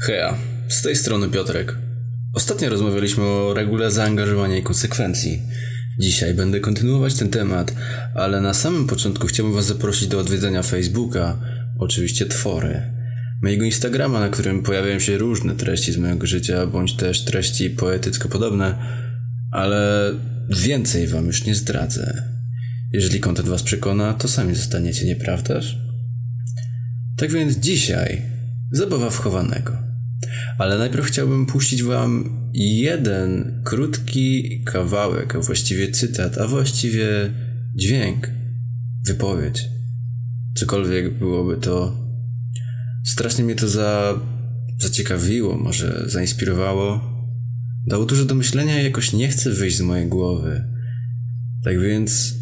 Heja, z tej strony Piotrek. Ostatnio rozmawialiśmy o regule zaangażowania i konsekwencji. Dzisiaj będę kontynuować ten temat, ale na samym początku chciałbym Was zaprosić do odwiedzenia Facebooka, oczywiście Twory, mojego Instagrama, na którym pojawiają się różne treści z mojego życia, bądź też treści poetycko podobne, ale więcej Wam już nie zdradzę. Jeżeli kontent Was przekona, to sami zostaniecie, nieprawdaż? Tak więc dzisiaj zabawa wchowanego. Ale najpierw chciałbym puścić Wam jeden krótki kawałek, a właściwie cytat, a właściwie dźwięk, wypowiedź. Cokolwiek byłoby to. Strasznie mnie to za, zaciekawiło, może zainspirowało. Dało dużo do myślenia i jakoś nie chcę wyjść z mojej głowy. Tak więc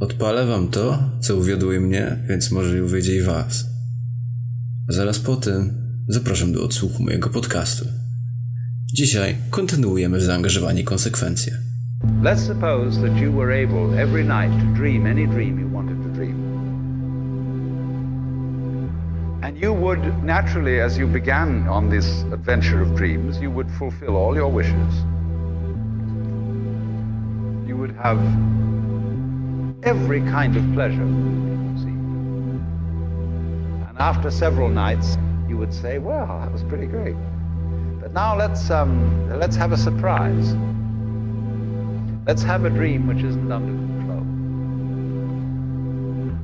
odpalę Wam to, co uwiodło mnie, więc może uwiedzie i Was. Zaraz po tym zapraszam do odsłuchu mojego podcastu. Dzisiaj kontynuujemy zaangażowanie konsekwencje. Let's suppose that you were able every night to dream any dream you wanted to dream. And you would naturally, as you began on this adventure of dreams, you would fulfill all your wishes. You would have every kind of pleasure. And after several nights, you would say, "Well, that was pretty great." But now let's um, let's have a surprise. Let's have a dream which isn't under control.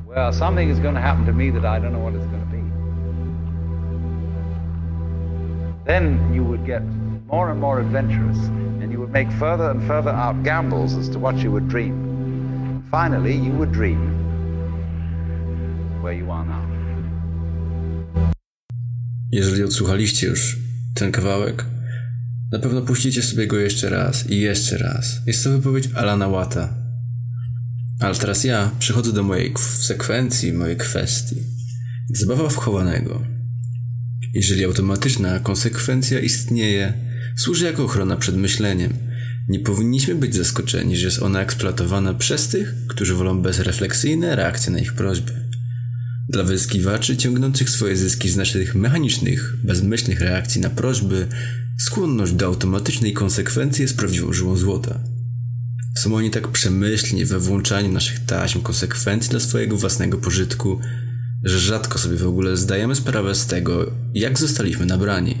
Well, something is going to happen to me that I don't know what it's going to be. Then you would get more and more adventurous, and you would make further and further out gambles as to what you would dream. Finally, you would dream where you are now. Jeżeli odsłuchaliście już ten kawałek, na pewno puścicie sobie go jeszcze raz i jeszcze raz. Jest to wypowiedź Alana Watta. Ale teraz ja przechodzę do mojej sekwencji, mojej kwestii. Zabawa wchowanego. Jeżeli automatyczna konsekwencja istnieje, służy jako ochrona przed myśleniem. Nie powinniśmy być zaskoczeni, że jest ona eksploatowana przez tych, którzy wolą bezrefleksyjne reakcje na ich prośby. Dla wyzyskiwaczy ciągnących swoje zyski z naszych mechanicznych, bezmyślnych reakcji na prośby, skłonność do automatycznej konsekwencji jest prawdziwą żyłą złota. Są oni tak przemyślni we włączaniu naszych taśm konsekwencji dla swojego własnego pożytku, że rzadko sobie w ogóle zdajemy sprawę z tego, jak zostaliśmy nabrani.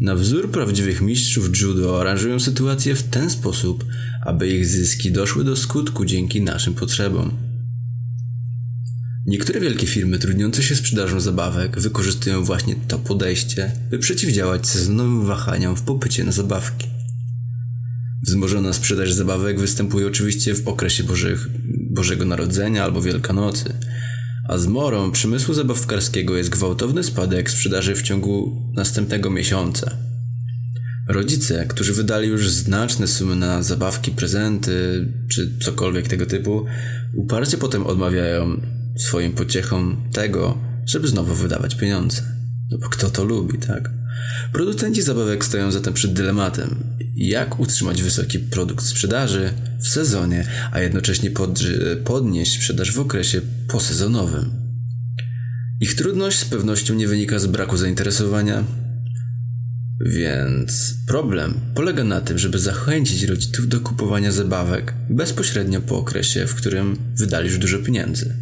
Na wzór prawdziwych mistrzów judo aranżują sytuację w ten sposób, aby ich zyski doszły do skutku dzięki naszym potrzebom. Niektóre wielkie firmy trudniące się sprzedażą zabawek wykorzystują właśnie to podejście, by przeciwdziałać sezonowym wahaniom w popycie na zabawki. Wzmożona sprzedaż zabawek występuje oczywiście w okresie Bożych, Bożego Narodzenia albo Wielkanocy, a zmorą przemysłu zabawkarskiego jest gwałtowny spadek sprzedaży w ciągu następnego miesiąca. Rodzice, którzy wydali już znaczne sumy na zabawki, prezenty czy cokolwiek tego typu, uparcie potem odmawiają swoim pociechom tego, żeby znowu wydawać pieniądze. No bo kto to lubi, tak? Producenci zabawek stoją zatem przed dylematem, jak utrzymać wysoki produkt sprzedaży w sezonie, a jednocześnie podnieść sprzedaż w okresie posezonowym. Ich trudność z pewnością nie wynika z braku zainteresowania, więc problem polega na tym, żeby zachęcić rodziców do kupowania zabawek bezpośrednio po okresie, w którym wydali już dużo pieniędzy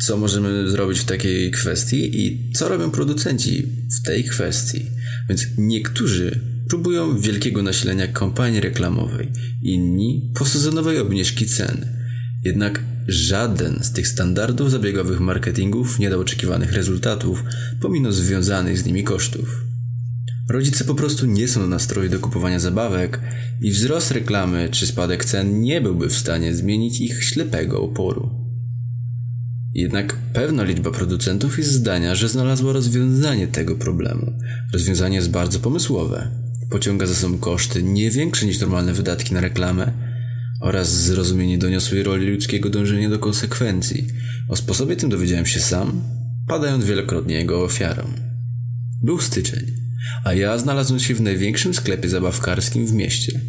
co możemy zrobić w takiej kwestii i co robią producenci w tej kwestii. Więc niektórzy próbują wielkiego nasilenia kampanii reklamowej, inni posezonowej obniżki cen. Jednak żaden z tych standardów zabiegowych marketingów nie dał oczekiwanych rezultatów, pomimo związanych z nimi kosztów. Rodzice po prostu nie są na nastroju do kupowania zabawek i wzrost reklamy czy spadek cen nie byłby w stanie zmienić ich ślepego oporu. Jednak pewna liczba producentów jest zdania, że znalazła rozwiązanie tego problemu. Rozwiązanie jest bardzo pomysłowe. Pociąga za sobą koszty nie większe niż normalne wydatki na reklamę oraz zrozumienie doniosłej roli ludzkiego dążenia do konsekwencji. O sposobie tym dowiedziałem się sam, padając wielokrotnie jego ofiarą. Był styczeń, a ja znalazłem się w największym sklepie zabawkarskim w mieście.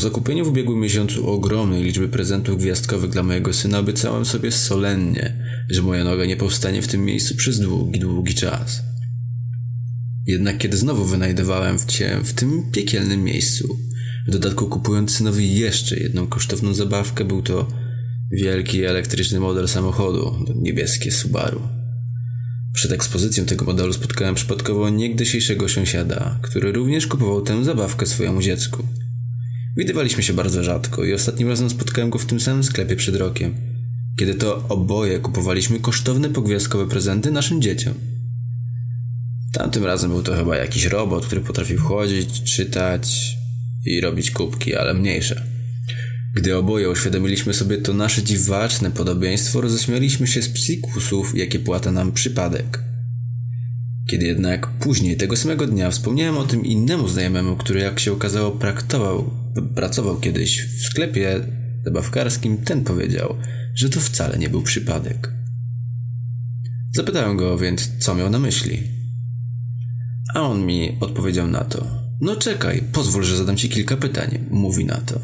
Po zakupieniu w ubiegłym miesiącu ogromnej liczby prezentów gwiazdkowych dla mojego syna obiecałem sobie solennie, że moja noga nie powstanie w tym miejscu przez długi, długi czas. Jednak kiedy znowu wynajdowałem się w tym piekielnym miejscu, w dodatku kupując synowi jeszcze jedną kosztowną zabawkę, był to wielki elektryczny model samochodu, niebieskie Subaru. Przed ekspozycją tego modelu spotkałem przypadkowo niegdysiejszego sąsiada, który również kupował tę zabawkę swojemu dziecku. Widywaliśmy się bardzo rzadko i ostatnim razem spotkałem go w tym samym sklepie przed rokiem, kiedy to oboje kupowaliśmy kosztowne pogwiazdkowe prezenty naszym dzieciom. Tamtym razem był to chyba jakiś robot, który potrafił chodzić, czytać i robić kubki, ale mniejsze. Gdy oboje uświadomiliśmy sobie to nasze dziwaczne podobieństwo, roześmialiśmy się z psikusów, jakie płata nam przypadek. Kiedy jednak później tego samego dnia wspomniałem o tym innemu znajomemu, który jak się okazało praktował, pracował kiedyś w sklepie zabawkarskim, ten powiedział, że to wcale nie był przypadek. Zapytałem go więc, co miał na myśli. A on mi odpowiedział na to. No czekaj, pozwól, że zadam ci kilka pytań, mówi na to.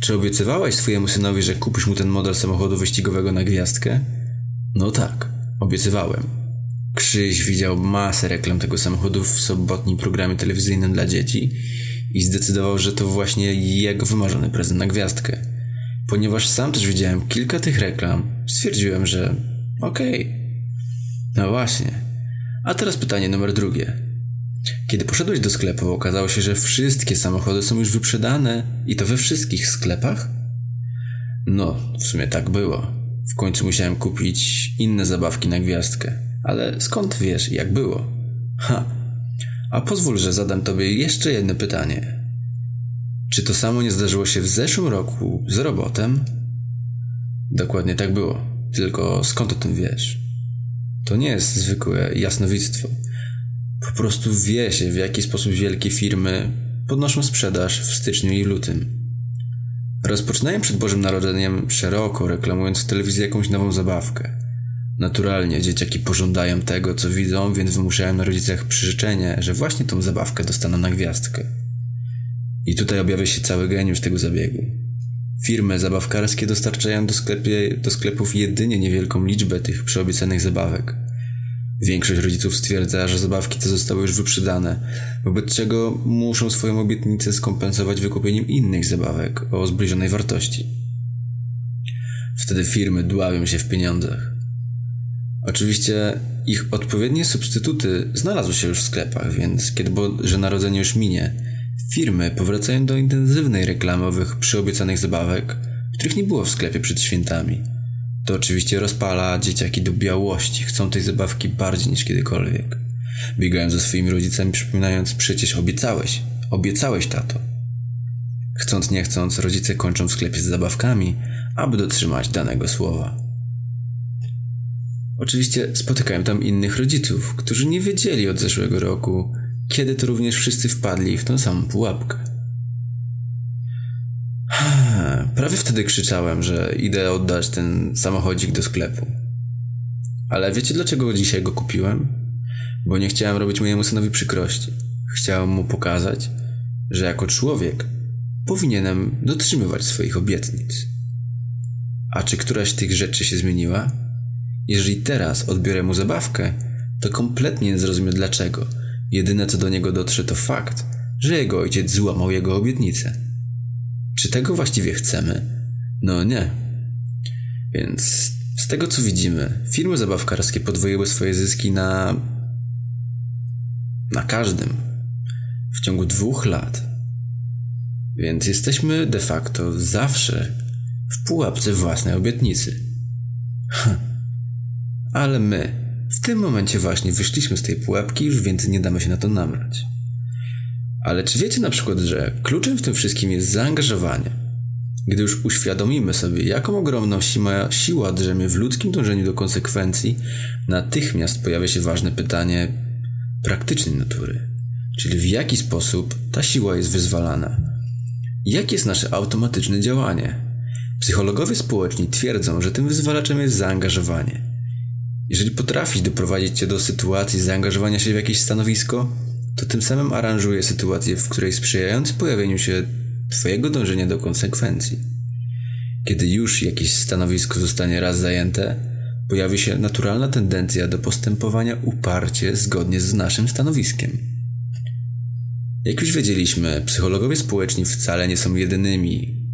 Czy obiecywałeś swojemu synowi, że kupisz mu ten model samochodu wyścigowego na gwiazdkę? No tak, obiecywałem. Krzyś widział masę reklam tego samochodu w sobotnim programie telewizyjnym dla dzieci i zdecydował, że to właśnie jego wymarzony prezent na gwiazdkę. Ponieważ sam też widziałem kilka tych reklam, stwierdziłem, że okej. Okay. No właśnie. A teraz pytanie numer drugie. Kiedy poszedłeś do sklepu, okazało się, że wszystkie samochody są już wyprzedane i to we wszystkich sklepach? No, w sumie tak było. W końcu musiałem kupić inne zabawki na gwiazdkę. Ale skąd wiesz, jak było? Ha. A pozwól, że zadam tobie jeszcze jedno pytanie. Czy to samo nie zdarzyło się w zeszłym roku z robotem? Dokładnie tak było. Tylko skąd o tym wiesz? To nie jest zwykłe jasnowictwo. Po prostu wie się, w jaki sposób wielkie firmy podnoszą sprzedaż w styczniu i lutym. Rozpoczynają przed Bożym Narodzeniem szeroko, reklamując w telewizji jakąś nową zabawkę. Naturalnie dzieciaki pożądają tego, co widzą, więc wymuszają na rodzicach przyrzeczenie, że właśnie tą zabawkę dostaną na gwiazdkę. I tutaj objawia się cały geniusz tego zabiegu. Firmy zabawkarskie dostarczają do, sklepie, do sklepów jedynie niewielką liczbę tych przyobiecanych zabawek. Większość rodziców stwierdza, że zabawki te zostały już wyprzedane, wobec czego muszą swoją obietnicę skompensować wykupieniem innych zabawek o zbliżonej wartości. Wtedy firmy dławią się w pieniądzach. Oczywiście ich odpowiednie substytuty znalazły się już w sklepach, więc kiedy Boże Narodzenie już minie, firmy powracają do intensywnej reklamy owych przyobiecanych zabawek, których nie było w sklepie przed świętami – to oczywiście rozpala dzieciaki do białości, chcą tej zabawki bardziej niż kiedykolwiek. Biegają ze swoimi rodzicami, przypominając: Przecież obiecałeś, obiecałeś, tato. Chcąc nie chcąc, rodzice kończą w sklepie z zabawkami, aby dotrzymać danego słowa. Oczywiście spotykają tam innych rodziców, którzy nie wiedzieli od zeszłego roku, kiedy to również wszyscy wpadli w tą samą pułapkę. Prawie wtedy krzyczałem, że idę oddać ten samochodzik do sklepu. Ale wiecie dlaczego dzisiaj go kupiłem? Bo nie chciałem robić mojemu synowi przykrości. Chciałem mu pokazać, że jako człowiek powinienem dotrzymywać swoich obietnic. A czy któraś z tych rzeczy się zmieniła? Jeżeli teraz odbiorę mu zabawkę, to kompletnie nie zrozumie dlaczego. Jedyne co do niego dotrze to fakt, że jego ojciec złamał jego obietnicę. Czy tego właściwie chcemy? No nie. Więc z tego co widzimy, firmy zabawkarskie podwoiły swoje zyski na. na każdym. W ciągu dwóch lat. Więc jesteśmy de facto zawsze w pułapce własnej obietnicy. Ha. Ale my w tym momencie właśnie wyszliśmy z tej pułapki, już więcej nie damy się na to namrać. Ale czy wiecie na przykład, że kluczem w tym wszystkim jest zaangażowanie? Gdy już uświadomimy sobie, jaką ogromną siła, siła drzemie w ludzkim dążeniu do konsekwencji, natychmiast pojawia się ważne pytanie praktycznej natury. Czyli w jaki sposób ta siła jest wyzwalana? Jakie jest nasze automatyczne działanie? Psychologowie społeczni twierdzą, że tym wyzwalaczem jest zaangażowanie. Jeżeli potrafisz doprowadzić cię do sytuacji zaangażowania się w jakieś stanowisko, to tym samym aranżuje sytuację, w której sprzyjający pojawieniu się Twojego dążenia do konsekwencji. Kiedy już jakieś stanowisko zostanie raz zajęte, pojawi się naturalna tendencja do postępowania uparcie zgodnie z naszym stanowiskiem. Jak już wiedzieliśmy, psychologowie społeczni wcale nie są jedynymi,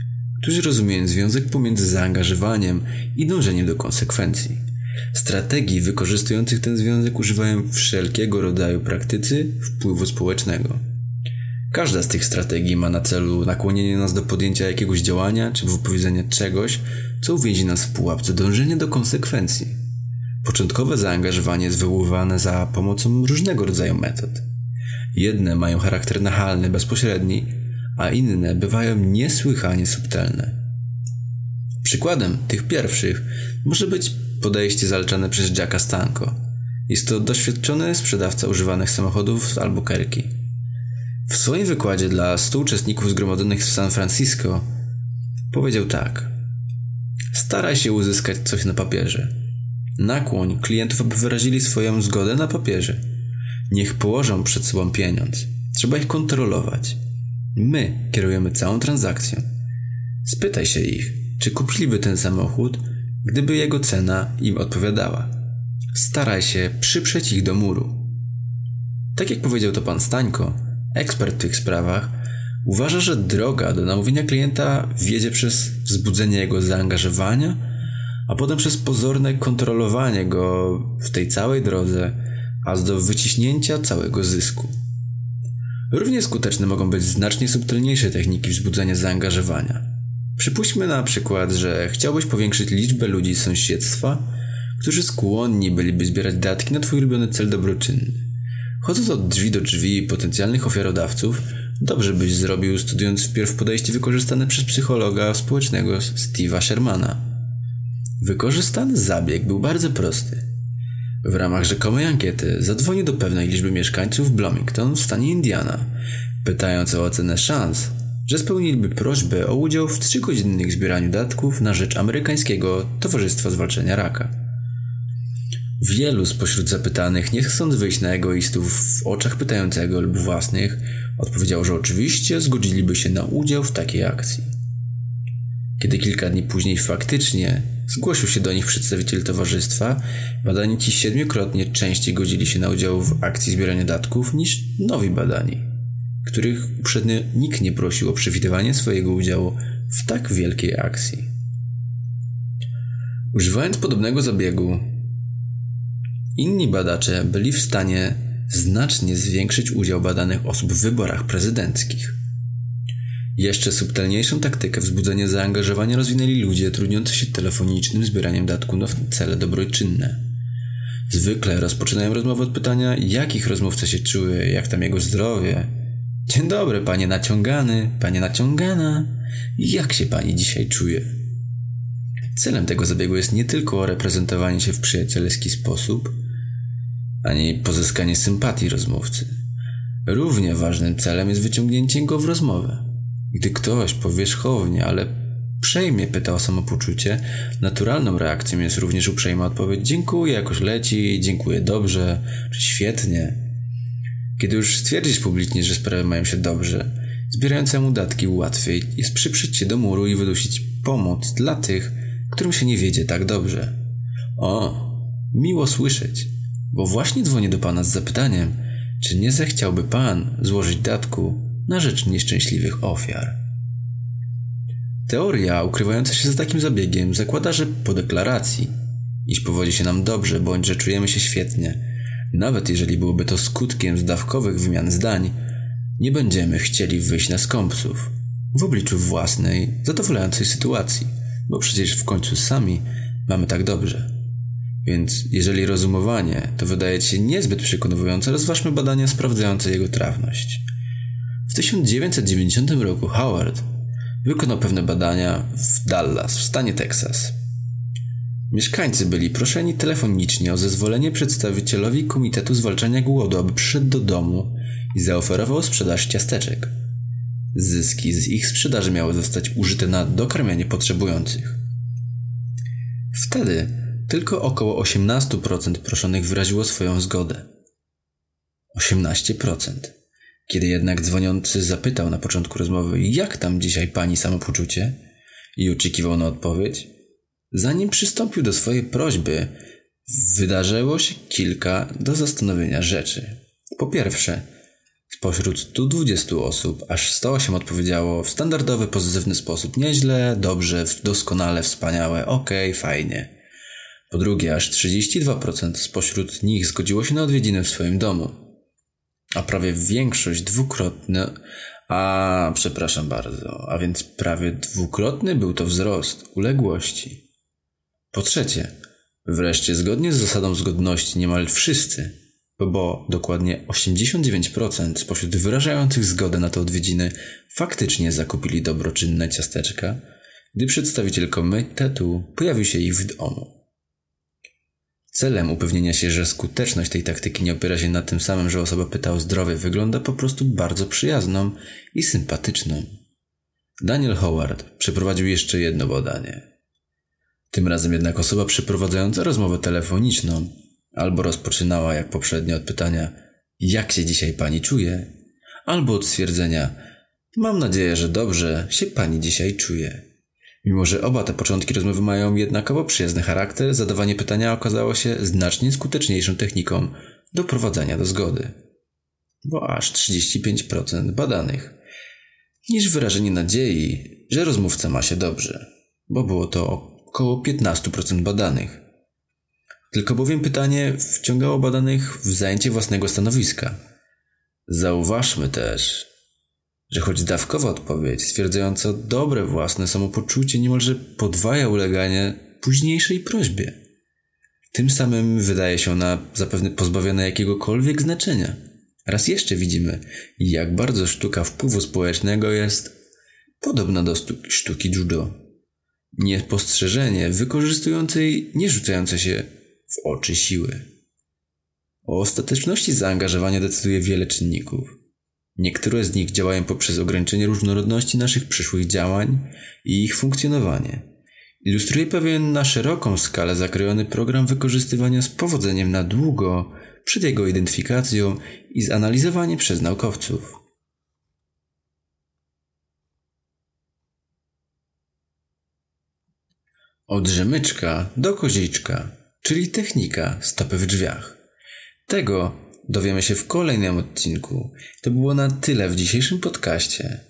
którzy rozumieją związek pomiędzy zaangażowaniem i dążeniem do konsekwencji. Strategii wykorzystujących ten związek używają wszelkiego rodzaju praktycy wpływu społecznego. Każda z tych strategii ma na celu nakłonienie nas do podjęcia jakiegoś działania czy wypowiedzenia czegoś, co uwięzi nas w pułapce dążenia do konsekwencji. Początkowe zaangażowanie jest wywoływane za pomocą różnego rodzaju metod. Jedne mają charakter nachalny, bezpośredni, a inne bywają niesłychanie subtelne. Przykładem tych pierwszych może być podejście zaleczane przez Jacka Stanko. Jest to doświadczony sprzedawca używanych samochodów z Albuquerque. W swoim wykładzie dla 100 uczestników zgromadzonych w San Francisco powiedział tak: Staraj się uzyskać coś na papierze. Nakłoń klientów, aby wyrazili swoją zgodę na papierze. Niech położą przed sobą pieniądz. Trzeba ich kontrolować. My kierujemy całą transakcją. Spytaj się ich, czy kupiliby ten samochód, gdyby jego cena im odpowiadała. Staraj się przyprzeć ich do muru. Tak jak powiedział to pan Stańko, ekspert w tych sprawach, uważa, że droga do namówienia klienta wiedzie przez wzbudzenie jego zaangażowania, a potem przez pozorne kontrolowanie go w tej całej drodze, aż do wyciśnięcia całego zysku. Równie skuteczne mogą być znacznie subtelniejsze techniki wzbudzenia zaangażowania. Przypuśćmy na przykład, że chciałbyś powiększyć liczbę ludzi z sąsiedztwa, którzy skłonni byliby zbierać datki na twój ulubiony cel dobroczynny. Chodząc od drzwi do drzwi potencjalnych ofiarodawców, dobrze byś zrobił studiując wpierw podejście wykorzystane przez psychologa społecznego Steve'a Shermana. Wykorzystany zabieg był bardzo prosty. W ramach rzekomej ankiety zadzwonił do pewnej liczby mieszkańców Bloomington w stanie Indiana, pytając o ocenę szans, że spełniliby prośbę o udział w trzygodzinnych zbieraniu datków na rzecz amerykańskiego Towarzystwa Zwalczania Raka. Wielu spośród zapytanych, nie chcąc wyjść na egoistów w oczach pytającego lub własnych, odpowiedział, że oczywiście zgodziliby się na udział w takiej akcji. Kiedy kilka dni później faktycznie zgłosił się do nich przedstawiciel towarzystwa, badani ci siedmiokrotnie częściej godzili się na udział w akcji zbierania datków niż nowi badani, których uprzednio nikt nie prosił o przewidywanie swojego udziału w tak wielkiej akcji. Używając podobnego zabiegu, inni badacze byli w stanie znacznie zwiększyć udział badanych osób w wyborach prezydenckich. Jeszcze subtelniejszą taktykę wzbudzenia zaangażowania rozwinęli ludzie trudniący się telefonicznym zbieraniem datku na cele dobroczynne. Zwykle rozpoczynają rozmowę od pytania, jak ich rozmówca się czuje, jak tam jego zdrowie. Dzień dobry, panie naciągany, panie naciągana. Jak się pani dzisiaj czuje? Celem tego zabiegu jest nie tylko reprezentowanie się w przyjacielski sposób, ani pozyskanie sympatii rozmówcy. Równie ważnym celem jest wyciągnięcie go w rozmowę. Gdy ktoś powierzchownie, ale przejmie pyta o samopoczucie, naturalną reakcją jest również uprzejma odpowiedź dziękuję, jakoś leci, dziękuję dobrze, czy świetnie. Kiedy już stwierdzisz publicznie, że sprawy mają się dobrze, zbierającemu datki łatwiej jest przyprzeć się do muru i wydusić pomoc dla tych, którym się nie wiedzie tak dobrze. O, miło słyszeć, bo właśnie dzwonię do pana z zapytaniem, czy nie zechciałby pan złożyć datku na rzecz nieszczęśliwych ofiar. Teoria ukrywająca się za takim zabiegiem zakłada, że po deklaracji, iż powodzi się nam dobrze, bądź że czujemy się świetnie, nawet jeżeli byłoby to skutkiem zdawkowych wymian zdań, nie będziemy chcieli wyjść na skąpców w obliczu własnej, zadowalającej sytuacji, bo przecież w końcu sami mamy tak dobrze. Więc jeżeli rozumowanie to wydaje się niezbyt przekonujące, rozważmy badania sprawdzające jego trawność. W 1990 roku Howard wykonał pewne badania w Dallas, w stanie Teksas. Mieszkańcy byli proszeni telefonicznie o zezwolenie przedstawicielowi Komitetu Zwalczania Głodu, aby przyszedł do domu i zaoferował sprzedaż ciasteczek. Zyski z ich sprzedaży miały zostać użyte na dokarmianie potrzebujących. Wtedy tylko około 18% proszonych wyraziło swoją zgodę. 18%. Kiedy jednak dzwoniący zapytał na początku rozmowy, jak tam dzisiaj pani samopoczucie, i oczekiwał na odpowiedź, zanim przystąpił do swojej prośby, wydarzyło się kilka do zastanowienia rzeczy. Po pierwsze, Spośród 120 osób, aż 108 odpowiedziało w standardowy, pozytywny sposób nieźle, dobrze, doskonale, wspaniałe, okay, fajnie. Po drugie, aż 32% spośród nich zgodziło się na odwiedziny w swoim domu. A prawie większość dwukrotnie, a przepraszam bardzo, a więc prawie dwukrotny był to wzrost uległości. Po trzecie, wreszcie zgodnie z zasadą zgodności niemal wszyscy, bo dokładnie 89% spośród wyrażających zgodę na te odwiedziny faktycznie zakupili dobroczynne ciasteczka, gdy przedstawiciel komitetu pojawił się ich w domu. Celem upewnienia się, że skuteczność tej taktyki nie opiera się na tym samym, że osoba pyta o zdrowie, wygląda po prostu bardzo przyjazną i sympatyczną. Daniel Howard przeprowadził jeszcze jedno badanie. Tym razem jednak osoba przeprowadzająca rozmowę telefoniczną albo rozpoczynała jak poprzednio od pytania jak się dzisiaj pani czuje, albo od stwierdzenia mam nadzieję, że dobrze się pani dzisiaj czuje. Mimo, że oba te początki rozmowy mają jednakowo przyjazny charakter, zadawanie pytania okazało się znacznie skuteczniejszą techniką doprowadzenia do zgody. Bo aż 35% badanych niż wyrażenie nadziei, że rozmówca ma się dobrze, bo było to około 15% badanych. Tylko bowiem pytanie wciągało badanych w zajęcie własnego stanowiska. Zauważmy też, że choć dawkowa odpowiedź stwierdzająca dobre własne samopoczucie niemalże podwaja uleganie późniejszej prośbie. Tym samym wydaje się ona zapewne pozbawiona jakiegokolwiek znaczenia. Raz jeszcze widzimy, jak bardzo sztuka wpływu społecznego jest podobna do sztuki judo. Niepostrzeżenie wykorzystującej nie rzucające się w oczy siły. O ostateczności zaangażowania decyduje wiele czynników. Niektóre z nich działają poprzez ograniczenie różnorodności naszych przyszłych działań i ich funkcjonowanie. Ilustruje pewien na szeroką skalę zakrojony program wykorzystywania z powodzeniem na długo przed jego identyfikacją i zanalizowaniem przez naukowców. Od rzemyczka do koziczka, czyli technika stopy w drzwiach. Tego dowiemy się w kolejnym odcinku. To było na tyle w dzisiejszym podcaście.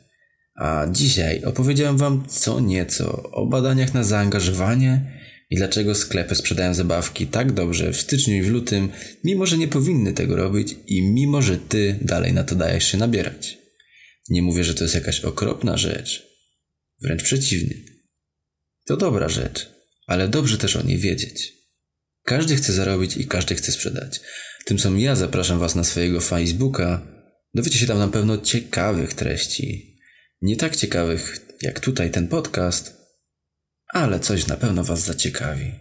A dzisiaj opowiedziałem Wam co nieco o badaniach na zaangażowanie i dlaczego sklepy sprzedają zabawki tak dobrze w styczniu i w lutym, mimo że nie powinny tego robić i mimo że Ty dalej na to dajesz się nabierać. Nie mówię, że to jest jakaś okropna rzecz. Wręcz przeciwnie. To dobra rzecz, ale dobrze też o niej wiedzieć. Każdy chce zarobić i każdy chce sprzedać. Tym samym ja zapraszam Was na swojego Facebooka. Dowiecie się tam na pewno ciekawych treści. Nie tak ciekawych jak tutaj ten podcast, ale coś na pewno Was zaciekawi.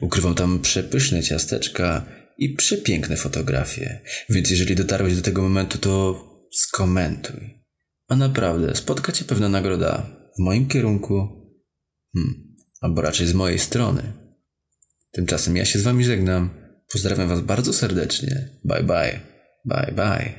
Ukrywam tam przepyszne ciasteczka i przepiękne fotografie. Więc jeżeli dotarłeś do tego momentu, to skomentuj. A naprawdę, spotka Cię pewna nagroda w moim kierunku, hmm, albo raczej z mojej strony. Tymczasem ja się z Wami żegnam. Pozdrawiam Was bardzo serdecznie. Bye bye. Bye bye.